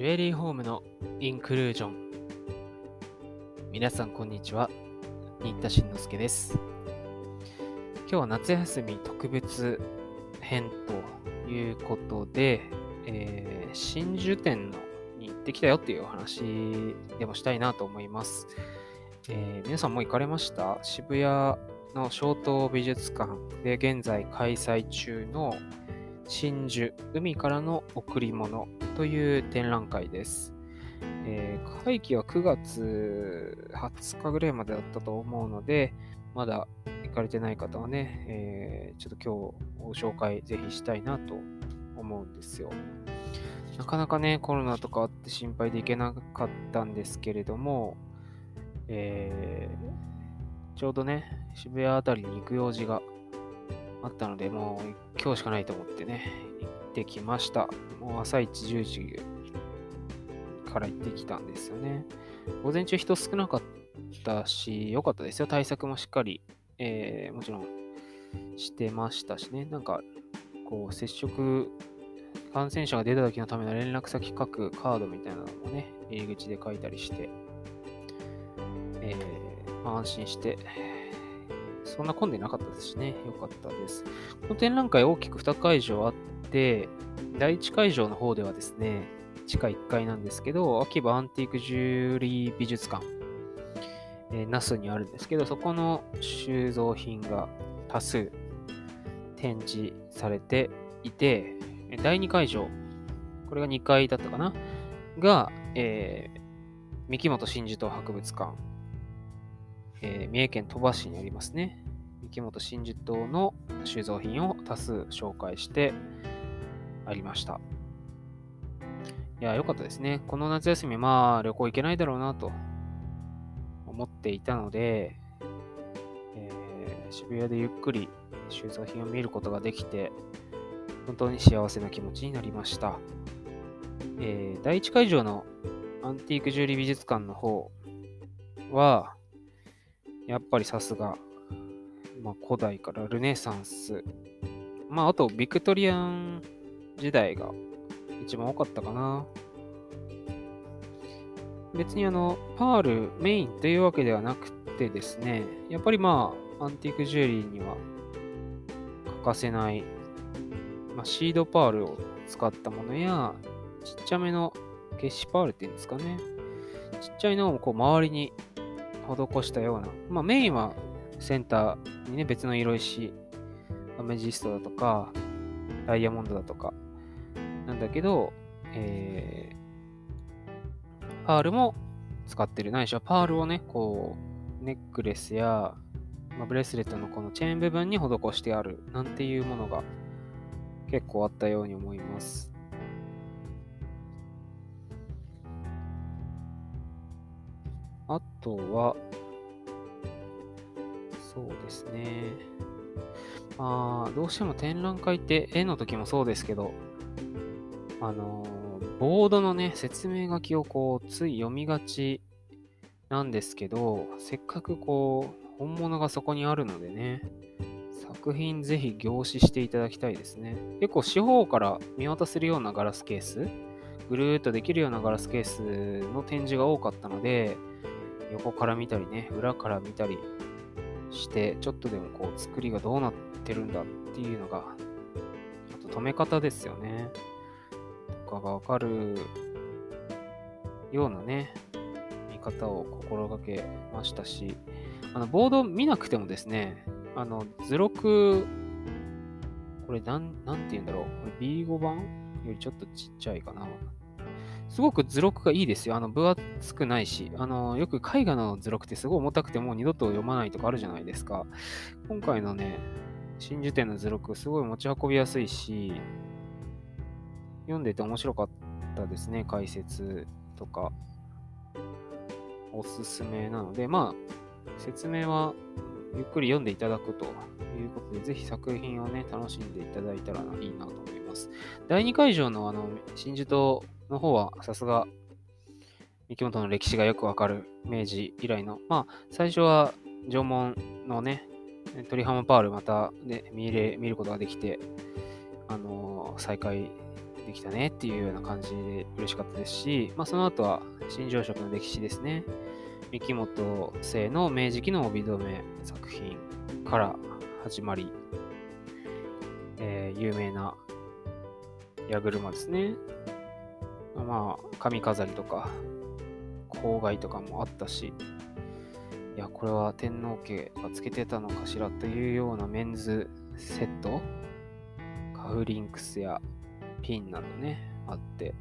ジュエリーホームのインクルージョン。皆さん、こんにちは。新田慎之介です。今日は夏休み特別編ということで、えー、真珠店のに行ってきたよっていうお話でもしたいなと思います。えー、皆さんも行かれました？渋谷の小東美術館で現在開催中の真珠、海からの贈り物という展覧会です。えー、会期は9月20日ぐらいまでだったと思うので、まだ行かれてない方はね、えー、ちょっと今日ご紹介ぜひしたいなと思うんですよ。なかなかね、コロナとかあって心配で行けなかったんですけれども、えー、ちょうどね、渋谷あたりに行く用事があったので、もう今日しかないと思ってね、行ってきました。もう朝一10時から行ってきたんですよね。午前中人少なかったし、良かったですよ。対策もしっかり、えー、もちろんしてましたしね。なんか、こう、接触、感染者が出た時のための連絡先書くカードみたいなのもね、入り口で書いたりして、えー、安心してそんな混んでなかったですしね、良かったです。この展覧会大きく2会場あって、で第1会場の方ではですね、地下1階なんですけど、秋葉アンティークジュエリー美術館、えー、にあるんですけど、そこの収蔵品が多数展示されていて、第2会場、これが2階だったかなが、えー、三木本真珠島博物館えー、三重県鳥羽市にありますね、三木本真珠島の収蔵品を多数紹介してありました。いや、良かったですね。この夏休み、まあ、旅行行けないだろうなと思っていたので、えー、渋谷でゆっくり収蔵品を見ることができて、本当に幸せな気持ちになりました。えー、第1会場のアンティークジュエリー美術館の方は、やっぱりさすが、まあ、古代からルネサンス、まあ、あとビクトリアン時代が一番多かったかな。別にあの、パールメインというわけではなくてですね、やっぱりまあ、アンティークジュエリーには欠かせない、まあ、シードパールを使ったものや、ちっちゃめの消しパールっていうんですかね。ちっちゃいのをこう周りに施したような、まあ、メインはセンターにね、別の色石、アメジストだとか、ダイヤモンドだとか、だけど、えー、パールも使ってる。ないしはパールをね、こう、ネックレスや、まあ、ブレスレットのこのチェーン部分に施してある、なんていうものが結構あったように思います。あとは、そうですね。まあ、どうしても展覧会って絵の時もそうですけど、あのボードのね、説明書きをこう、つい読みがちなんですけど、せっかくこう、本物がそこにあるのでね、作品ぜひ凝視していただきたいですね。結構四方から見渡せるようなガラスケース、ぐるーっとできるようなガラスケースの展示が多かったので、横から見たりね、裏から見たりして、ちょっとでもこう作りがどうなってるんだっていうのが、あと止め方ですよね。かがわかるようなね、見方を心がけましたし、あの、ボード見なくてもですね、あの、図録、これなん、なんて言うんだろう。これ B5 版よりちょっとちっちゃいかな。すごく図録がいいですよ。あの、分厚くないし。あの、よく絵画の図録ってすごい重たくてもう二度と読まないとかあるじゃないですか。今回のね、真珠店の図録、すごい持ち運びやすいし、読んでて面白かったですね、解説とか。おすすめなので、まあ、説明はゆっくり読んでいただくということで、ぜひ作品をね、楽しんでいただいたらいいなと思います。第2会場のあの、真珠との方はさすが三木本の歴史がよくわかる明治以来の、まあ、最初は縄文のね、鳥浜パールまた、ね、見れ見ることができて、あのー、再開できたねっていうような感じで嬉しかったですし、まあ、その後は新常食の歴史ですね。三木本製の明治期の帯留め作品から始まり、えー、有名な矢車ですね。まあ、髪飾りとか、郊外とかもあったし、いや、これは天皇家がつけてたのかしらというようなメンズセット、カフリンクスやピンなどね、あって、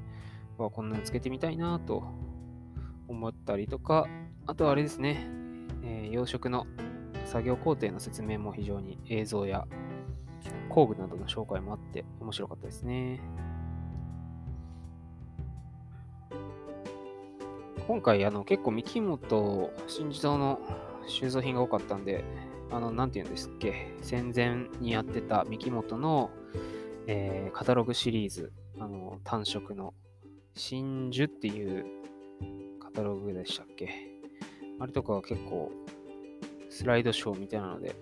こんなのつけてみたいなと思ったりとか、あとはあれですね、えー、養殖の作業工程の説明も非常に映像や工具などの紹介もあって面白かったですね。今回あの結構三木本新次堂の収蔵品が多かったんで、あの、なんて言うんですっけ、戦前にやってた三木本の、えー、カタログシリーズ、あの、単色の真珠っていうカタログでしたっけ？あれとかは結構スライドショーみたいなので、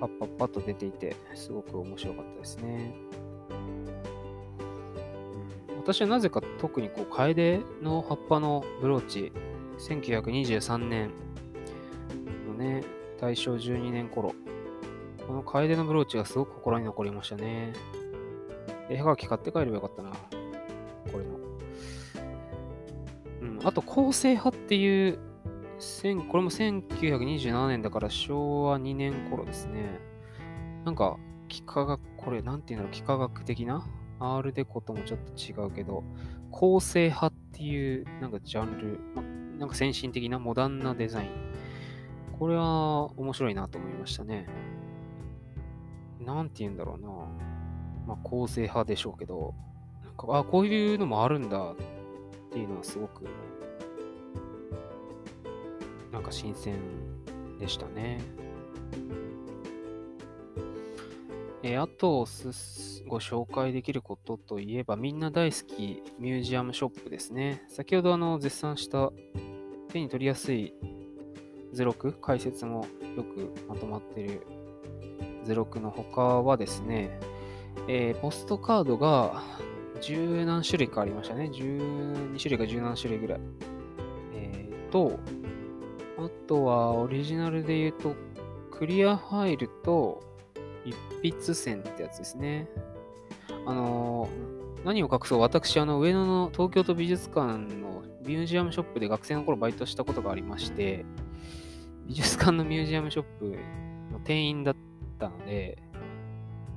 パッパッパッと出ていて、すごく面白かったですね。私はなぜか特にこう、楓の葉っぱのブローチ、1923年のね、大正12年頃、この楓のブローチがすごく心に残りましたね。絵はがき買って帰ればよかったな。これの。うん、あと、構成派っていうこれも1927年だから昭和2年頃ですね。なんか、幾何学、これ、なんていうんだろう、幾何学的な？アールデコともちょっと違うけど、構成派っていう、なんかジャンル、ま、なんか先進的なモダンなデザイン。これは面白いなと思いましたね。なんて言うんだろうな。まあ、構成派でしょうけど、なんか、あ、こういうのもあるんだっていうのはすごくなんか新鮮でしたね。えあとご紹介できることといえば、みんな大好きミュージアムショップですね。先ほどあの絶賛した手に取りやすいゼロク解説もよくまとまってるゼロクの他はですね、えー、ポストカードが十何種類かありましたね。12種類か十何種類ぐらい。えー、と、あとは、オリジナルで言うと、クリアファイルと一筆線ってやつですね。あのー、何を隠そう、私、あの、上野の東京都美術館のミュージアムショップで学生の頃バイトしたことがありまして、美術館のミュージアムショップの店員だったので、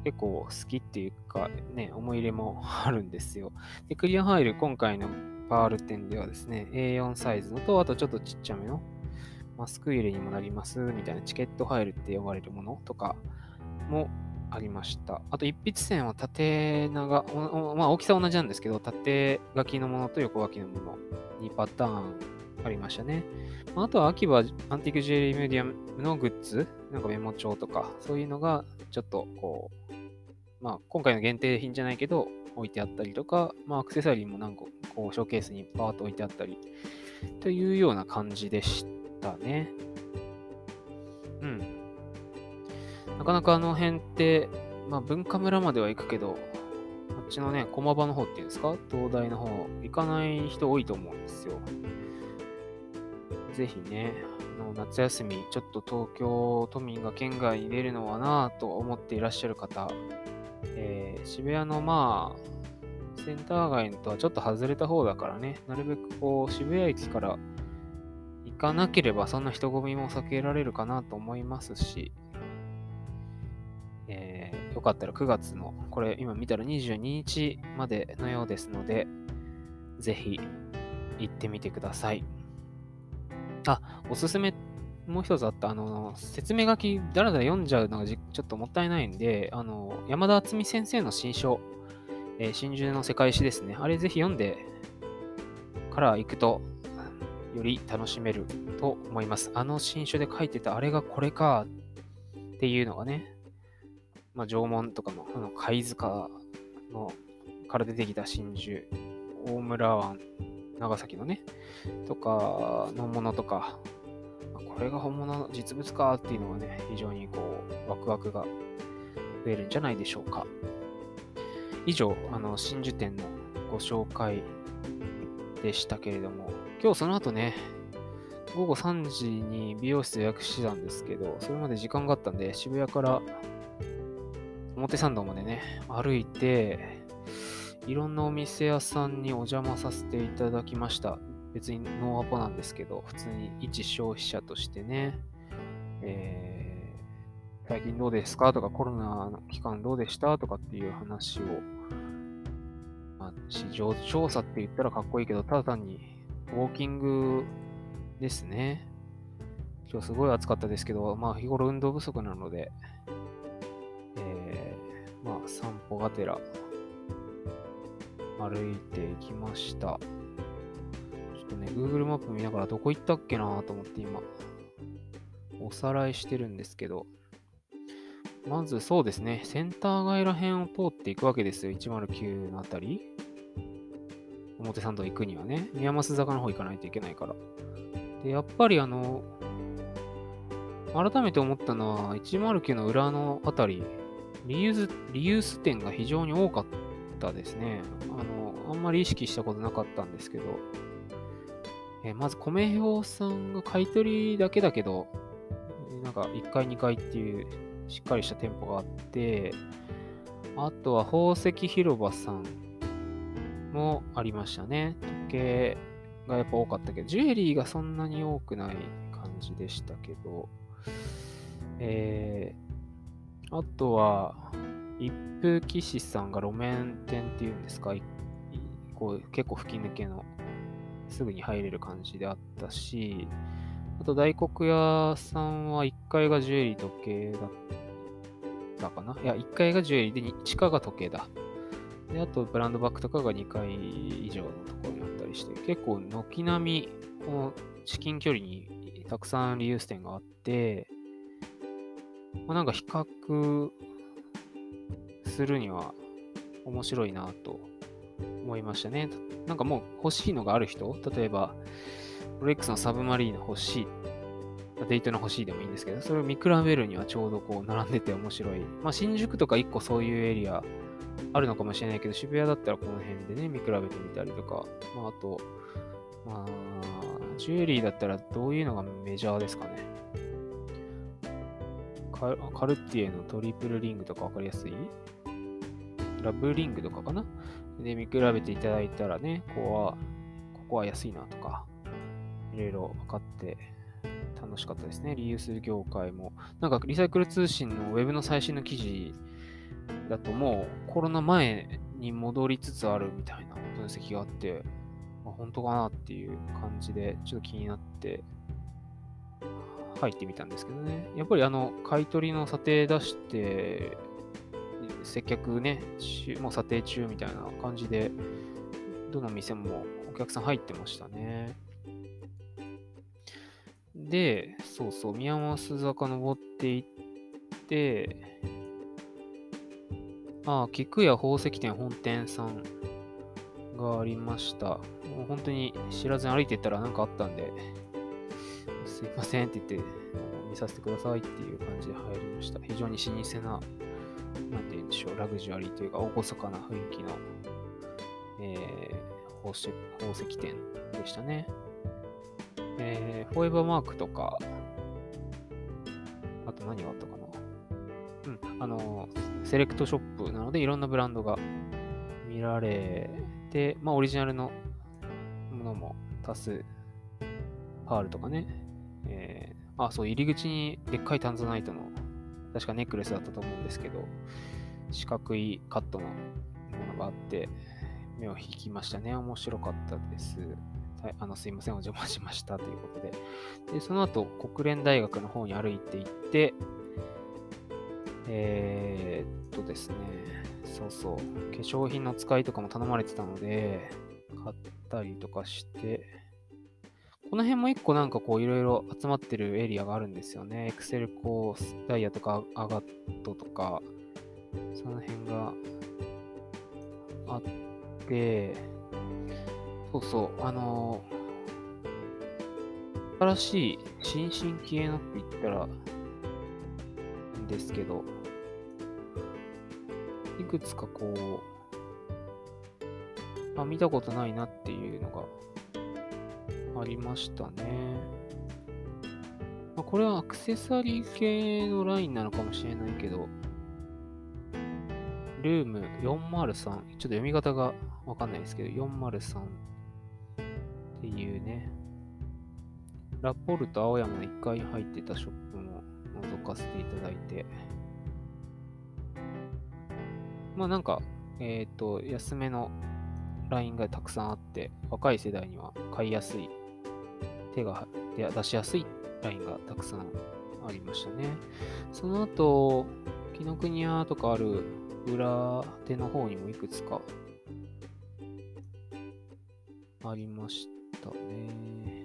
結構好きっていうか、ね、思い入れも あるんですよ。で、クリアファイル、今回のパール店ではですね、A4 サイズのと、あとちょっとちっちゃめのマスク入れにもなりますみたいなチケットファイルって呼ばれるものとかもありました。あと一筆線は縦長、まあ大きさ同じなんですけど、縦書きのものと横書きのもの2パターンありましたね。あとは秋葉アンティークジュエリーメディアムのグッズ、なんかメモ帳とか、そういうのがちょっとこう、まあ今回の限定品じゃないけど、置いてあったりとか、まあアクセサリーも何個こうショーケースにパーッと置いてあったりというような感じでした。たね。うん。なかなかあの辺って、まあ文化村までは行くけど、こっちのね、駒場の方っていうんですか？東大の方、行かない人多いと思うんですよ。ぜひね、あの夏休み、ちょっと東京都民が県外に出るのはなぁと思っていらっしゃる方、えー、渋谷のまあ、センター街とはちょっと外れた方だからね、なるべくこう渋谷駅から行かなければそんな人混みも避けられるかなと思いますし、えー、よかったら9月の、これ今見たら22日までのようですので、ぜひ行ってみてください。あ、おすすめもう一つあった、あの、説明書きだらだら読んじゃうのがちょっともったいないんで、あの、山田敦美先生の新書、えー、真珠の世界史ですね。あれぜひ読んでから行くとより楽しめると思います。あの新書で書いてたあれがこれかっていうのがね、まあ、縄文とかのあの貝塚のから出てきた真珠、大村湾、長崎のね、とかのものとか、これが本物の実物かっていうのがね、非常にこう、ワクワクが増えるんじゃないでしょうか。以上、あの、真珠店のご紹介でしたけれども、今日その後ね、午後3時に美容室予約してたんですけど、それまで時間があったんで、渋谷から表参道までね、歩いて、いろんなお店屋さんにお邪魔させていただきました。別にノーアポなんですけど、普通に一消費者としてね、えー、最近どうですか？とか、コロナの期間どうでした？とかっていう話を、まあ、市場調査って言ったらかっこいいけど、ただ単にウォーキングですね。今日すごい暑かったですけど、まあ日頃運動不足なので、えー、まあ散歩がてら。歩いていきました。ちょっとね、Google マップ見ながらどこ行ったっけなと思って今、おさらいしてるんですけど、まずそうですね、センター街ら辺を通っていくわけですよ、109のあたり。表参道行くにはね、宮益坂の方行かないといけないから。で、やっぱりあの、改めて思ったのは、109の裏のあたり、リユース、リユース店が非常に多かったたですね。あの、あんまり意識したことなかったんですけど、えまず米表さんが買い取りだけだけど、なんか1階2階っていうしっかりした店舗があって、あとは宝石広場さんもありましたね。時計がやっぱ多かったけど、ジュエリーがそんなに多くない感じでしたけど、えー、あとは、一風騎士さんが路面店っていうんですか、こう結構吹き抜けの、すぐに入れる感じであったし、あと大黒屋さんは1階がジュエリー時計だったかな？いや、1階がジュエリーで地下が時計だ。で、あとブランドバッグとかが2階以上のところにあったりして、結構軒並み、この至近距離にたくさんリユース店があって、まあ、なんか比較するには面白いなと思いましたね。なんかもう欲しいのがある人、例えば、ロレックスのサブマリーナ欲しい、デイトナ欲しいでもいいんですけど、それを見比べるにはちょうどこう並んでて面白い。まあ、新宿とか1個そういうエリアあるのかもしれないけど、渋谷だったらこの辺でね、見比べてみたりとか、まあ、あと、まあ、ジュエリーだったらどういうのがメジャーですかね。カルティエのトリプルリングとかわかりやすい？ラブリングとかかな？で、見比べていただいたらね、ここは、ここは安いなとか、いろいろ分かって楽しかったですね。リユース業界も。なんかリサイクル通信のウェブの最新の記事だともうコロナ前に戻りつつあるみたいな分析があって、まあ、本当かなっていう感じでちょっと気になって入ってみたんですけどね。やっぱりあの買い取りの査定出して接客ね、もう査定中みたいな感じで、どの店もお客さん入ってましたね。で、そうそう、宮益坂登っていって、ああ、菊屋宝石店本店さんがありました。もう本当に知らずに歩いてったら何かあったんで、すいませんって言って、見させてくださいっていう感じで入りました。非常に老舗な、なんて言うんでしょう、ラグジュアリーというか、厳かな雰囲気の、えー、宝石宝石店でしたね。えー、フォーエバーマークとか、あと何があったかなうん、あの、セレクトショップなので、いろんなブランドが見られて、まあ、オリジナルのものも多数、パールとかね、えー、あ、そう、入り口にでっかいタンザナイトの、確かネックレスだったと思うんですけど、四角いカットのものがあって、目を引きましたね。面白かったです。はい、あのすいません、お邪魔しましたということで。で、その後、国連大学の方に歩いていって、えー、っとですね、そうそう、化粧品の使いとかも頼まれてたので、買ったりとかして、この辺も一個なんかこういろいろ集まってるエリアがあるんですよね。エクセルコースダイヤとかアガットとか、その辺があって、そうそう、あのー、新しい新進気鋭のって言ったら、んですけど、いくつかこう、あ、見たことないなっていうのがありましたね。まあ、これはアクセサリー系のラインなのかもしれないけど、ルーム403、ちょっと読み方がわかんないですけど、403っていうね、ラポルト青山の1階入ってたショップも覗かせていただいて、まあなんか、えっ、ー、と、安めのラインがたくさんあって、若い世代には買いやすい、手が出しやすいラインがたくさんありましたね。その後、紀ノ国屋とかある裏手の方にもいくつかありましたね。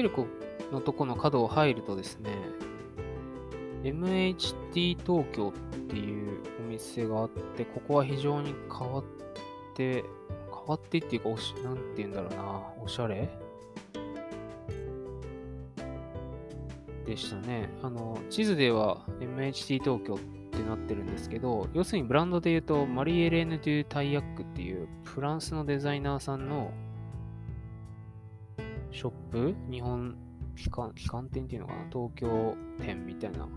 セルコのとこの角を入るとですね、MHT 東京っていうお店があって、ここは非常に変わって、変わってっていうか、おしなんて言うんだろうな、おしゃれ？でしたね。あの、地図では MHT 東京ってなってるんですけど、要するにブランドで言うと、マリエレーヌ・デュ・タイヤックっていうフランスのデザイナーさんのショップ？日本機関、機関店っていうのかな？東京店みたいな。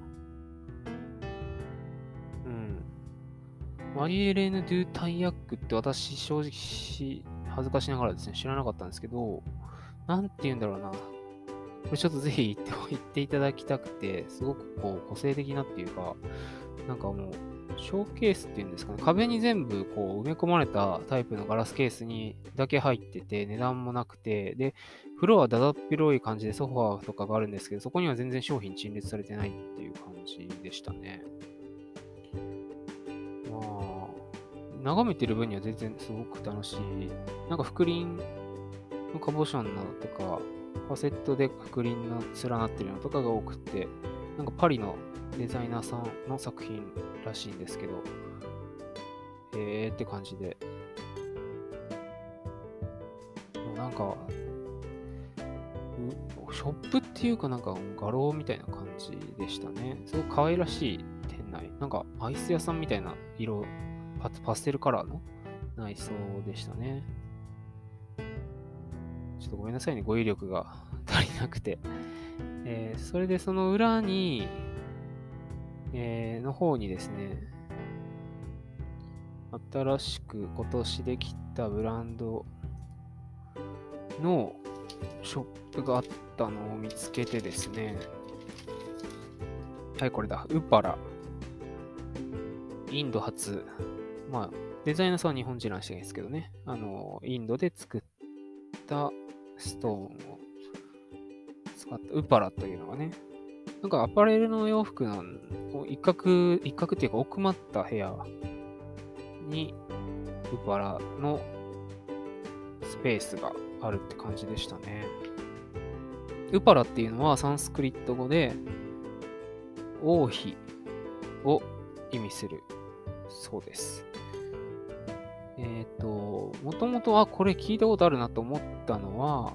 うん。マリエレーヌ・ドゥ・タイヤックって私正直恥ずかしながらですね、知らなかったんですけど、なんて言うんだろうな。これちょっとぜひ言って言っていただきたくて、すごくこう個性的なっていうか、なんかもうショーケースっていうんですかね、壁に全部こう埋め込まれたタイプのガラスケースにだけ入ってて、値段もなくて、で、風呂はだだっ広い感じでソファーとかがあるんですけど、そこには全然商品陳列されてないっていう感じでしたね。まあ、眺めてる分には全然すごく楽しい。なんか福輪のカボシャンなどとか、ファセットで福輪の連なってるのとかが多くて、なんかパリのデザイナーさんの作品らしいんですけど、えーって感じで。なんか、ショップっていうかなんか画廊みたいな感じでしたね。すごく可愛らしい店内。なんかアイス屋さんみたいな色、パパステルカラーの内装でしたね。ちょっとごめんなさいね、語彙力が足りなくて。えー、それでその裏に、えー、の方にですね、新しく今年できたブランドのショップがあったのを見つけてですね、はい、これだ。ウパラ。インド初。まあ、デザイナーさんは日本人らしいですけどね。あの、インドで作ったストーンを使った、ウパラというのがね、なんかアパレルの洋服なん一角、一角っていうか奥まった部屋にウパラのスペースがあるって感じでしたね。ウパラっていうのはサンスクリット語で王妃を意味するそうです。えっ、ー、と、もともとはこれ聞いたことあるなと思ったのは、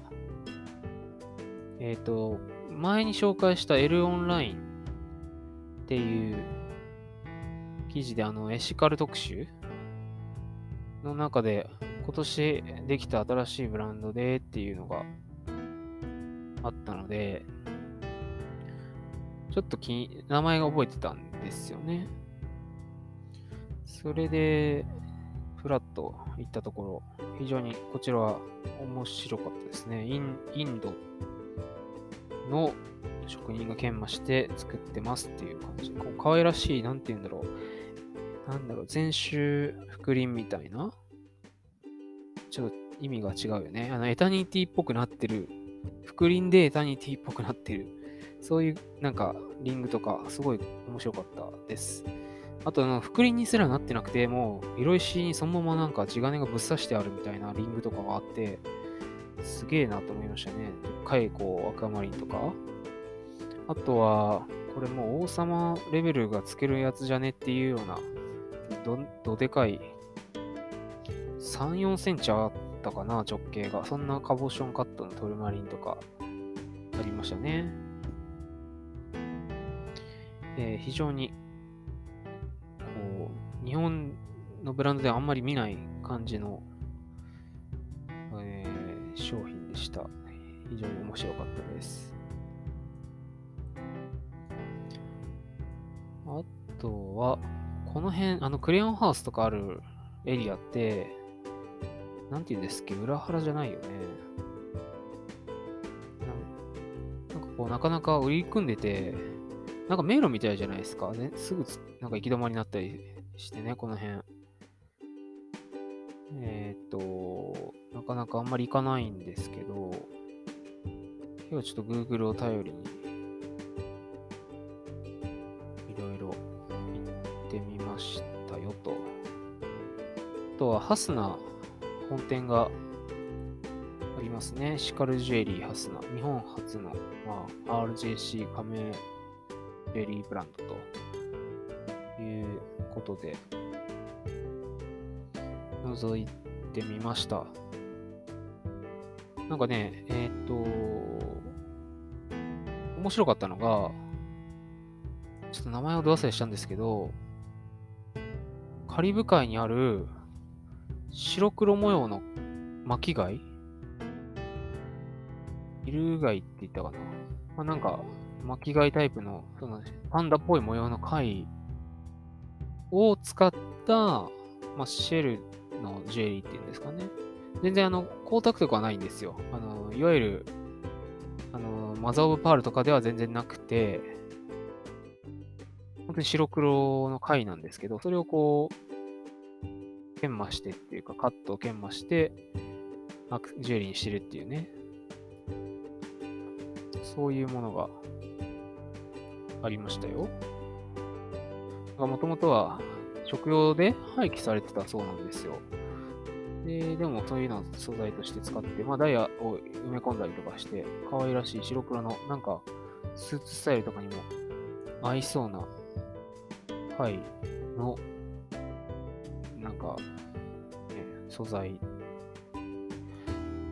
えっ、ー、と、前に紹介した L オンラインっていう記事であのエシカル特集の中で今年できた新しいブランドでっていうのがあったので、ちょっと気名前が覚えてたんですよね。それで、フラッと行ったところ、非常にこちらは面白かったですね。インインドの職人が研磨して作ってますっていう感じ。こう可愛らしい、なんて言うんだろう。なんだろう、全周福輪みたいなちょっと意味が違うよね。あの、エタニティっぽくなってる。福輪でエタニティっぽくなってる。そういう、なんか、リングとか、すごい面白かったです。あと、あの、福輪にすらなってなくて、もう、色石にそのままなんか地金がぶっ刺してあるみたいなリングとかがあって、すげえなと思いましたね。でっかい、こう、赤マリンとか。あとは、これもう王様レベルがつけるやつじゃねっていうような、ど、どでかい3、4センチあったかな、直径が。そんなカボションカットのトルマリンとかありましたね。えー、非常に、こう、日本のブランドではあんまり見ない感じの、商品でした。非常に面白かったです。あとは、この辺、あの、クレヨンハウスとかあるエリアって、なんて言うんですっけ？裏腹じゃないよね。なんかこう、なかなか売り組んでて、なんか迷路みたいじゃないですか。ね、すぐなんか行き止まりになったりしてね、この辺。えー、っと、なかなかあんまり行かないんですけど、今日はちょっと Google を頼りに、いろいろ行ってみましたよと。あとは、ハスナ本店がありますね。シカルジュエリーハスナ。日本初の、まあ、RJC 加盟ジュエリーブランドということで、覗いてみました。なんかね、えっ、と、面白かったのが、ちょっと名前をど忘れしたんですけど、カリブ海にある白黒模様の巻貝？イルガイって言ったかな？まあ、なんか、巻貝タイプの、そのパンダっぽい模様の貝を使った、まあ、シェルのジュエリーっていうんですかね。全然あの、光沢とかはないんですよ。あの、いわゆる、あの、マザー・オブ・パールとかでは全然なくて、本当に白黒の貝なんですけど、それをこう、研磨してっていうか、カットを研磨して、ジュエリーにしてるっていうね。そういうものがありましたよ。もともとは食用で廃棄されてたそうなんですよ。ででもそういうのを素材として使って、まあ、ダイヤを埋め込んだりとかして、可愛らしい白黒の、なんか、スーツスタイルとかにも合いそうな、はい、の、なんか、ね、素材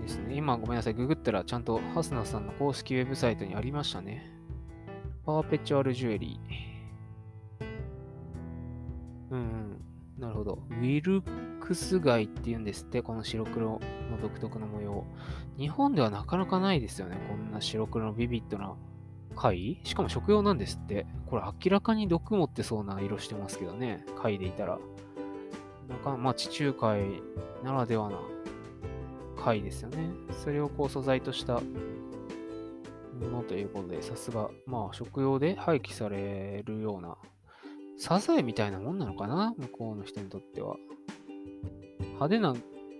ですね。今ごめんなさい、ググったらちゃんとハスナさんの公式ウェブサイトにありましたね。パーペチュアルジュエリー。うん、なるほど。ウィルクス貝って言うんですって、この白黒の独特の模様。日本ではなかなかないですよね、こんな白黒のビビッドな貝しかも食用なんですって。これ明らかに毒持ってそうな色してますけどね、貝でいたら。なんか、まあ地中海ならではな貝ですよね。それをこう素材としたものということで、さすが、まあ、食用で廃棄されるような、サザエみたいなもんなのかな？向こうの人にとっては。派手な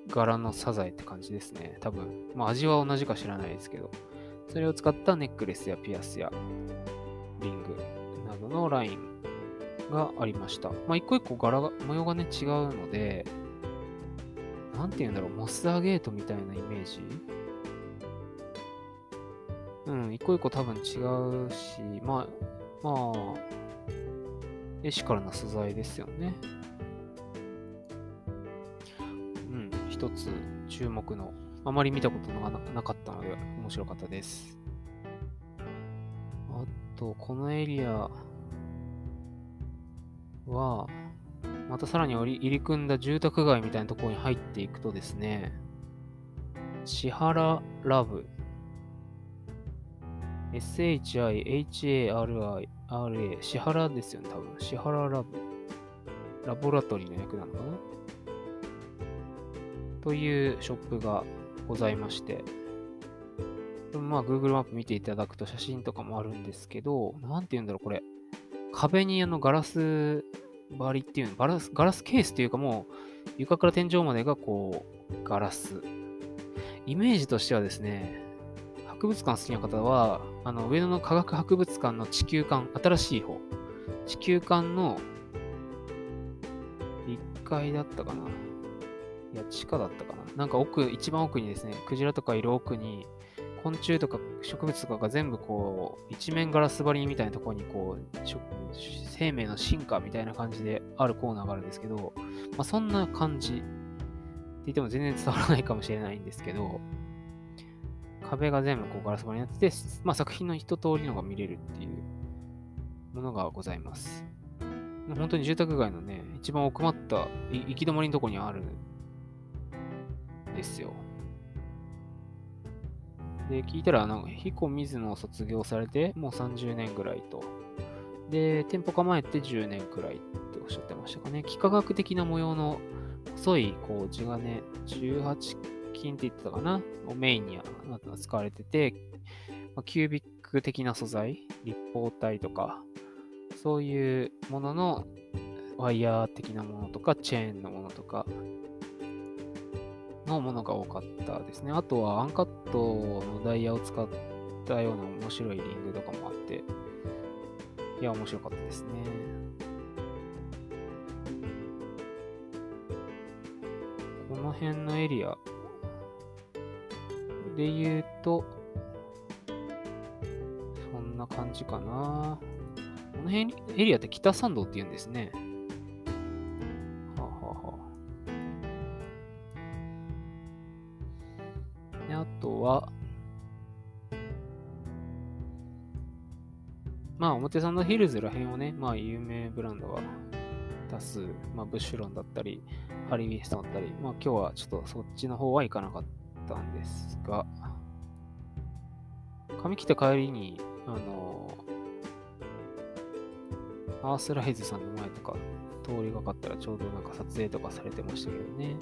柄のサザエって感じですね。多分。まあ、味は同じか知らないですけど。それを使ったネックレスやピアスやリングなどのラインがありました。まあ、一個一個柄が、模様がね、違うので、なんて言うんだろう、モスアゲートみたいなイメージ？うん、一個一個多分違うし、まあ、まあ、エシカルな素材ですよね。うん、一つ注目の、あまり見たことがなかったので面白かったです。あと、このエリアは、またさらに入り組んだ住宅街みたいなところに入っていくとですね、千原ラブ SHIHARI SHIHARI-RA、シハラですよね、多分。シハララブ。ラボラトリーの役なのかな？というショップがございまして。まあ、Google マップ見ていただくと写真とかもあるんですけど、なんて言うんだろう、これ。壁にあのガラス張りっていうの、ガラス、ガラスケースっていうかもう、床から天井までがこう、ガラス。イメージとしてはですね、博物館好きな方は、あの、上野の科学博物館の地球館、新しい方。地球館の1階だったかな。いや、地下だったかな。なんか奥、一番奥にですね、クジラとかいる奥に、昆虫とか植物とかが全部こう、一面ガラス張りみたいなところにこう、生命の進化みたいな感じであるコーナーがあるんですけど、まあ、そんな感じって言っても全然伝わらないかもしれないんですけど、壁が全部こうガラス張りになってて、まあ、作品の一通りのが見れるっていうものがございます。本当に住宅街のね、一番奥まった行き止まりのとこにあるんですよ。で、聞いたら、なんか、彦水野を卒業されて、もう30年ぐらいと。で、店舗構えて10年くらいっておっしゃってましたかね。幾何学的な模様の細い、こう、地金、18金って言ってたかな？をメインに使われてて、まあ、キュービック的な素材、立方体とか、そういうもののワイヤー的なものとか、チェーンのものとか、のものが多かったですね。あとはアンカットのダイヤを使ったような面白いリングとかもあって、いや、面白かったですね。この辺のエリアで言うと、そんな感じかな。この辺エリアって北参道って言うんですね。はあ、ははあ、であとは、まあ、表参道ヒルズら辺をね、まあ、有名ブランドが多数、まあ、ブッシュロンだったり、ハリー・ウィストンだったり、まあ、今日はちょっとそっちの方は行かなかったたんですが、髪切った帰りに、あの、アースライズさんの前とか通りがかったらちょうどなんか撮影とかされてましたけどね。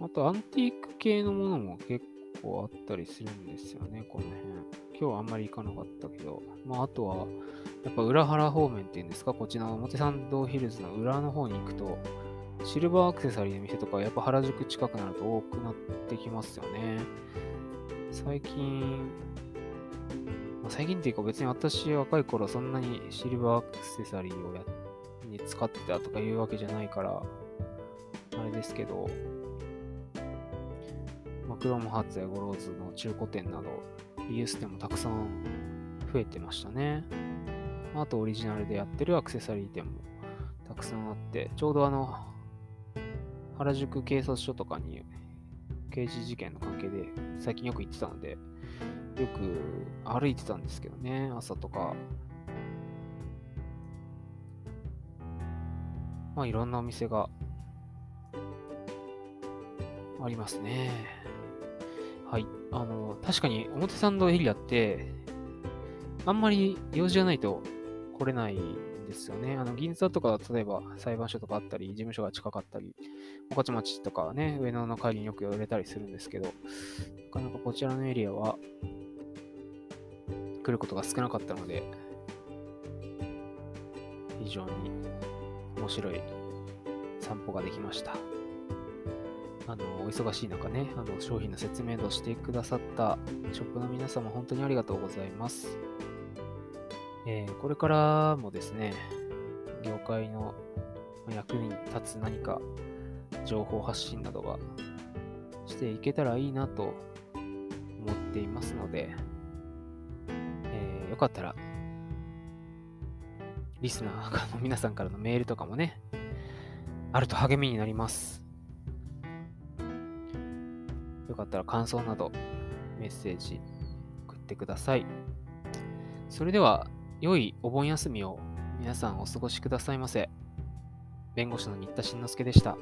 あとアンティーク系のものも結構あったりするんですよね、この辺。今日はあんまり行かなかったけど。まああとは、やっぱ裏原方面っていうんですか、こっちの表参道ヒルズの裏の方に行くと、シルバーアクセサリーの店とか、やっぱ原宿近くなると多くなってきますよね。最近、まあ、最近っていうか別に私若い頃そんなにシルバーアクセサリーをやに使ってたとかいうわけじゃないから、あれですけど、まあ、クロムハーツやゴローズの中古店など、リユース店もたくさん増えてましたね。あとオリジナルでやってるアクセサリー店もたくさんあって、ちょうどあの、原宿警察署とかに刑事事件の関係で最近よく行ってたので、よく歩いてたんですけどね、朝とか。まあいろんなお店がありますね。はい。あの、確かに表参道エリアって、あんまり用事がないと来れないですよね。あの、銀座とか、例えば裁判所とかあったり、事務所が近かったり、御徒町とかはね、上野の帰りによく寄れたりするんですけど、なかなかこちらのエリアは来ることが少なかったので、非常に面白い散歩ができました。あの、お忙しい中ね、あの、商品の説明度をしてくださったショップの皆様、本当にありがとうございます。えー、これからもですね、業界の役に立つ何か情報発信などがしていけたらいいなと思っていますので、えー、よかったら、リスナーの皆さんからのメールとかもね、あると励みになります。よかったら感想などメッセージ送ってください。それでは、良いお盆休みを皆さんお過ごしくださいませ。弁護士の新田慎之介でした。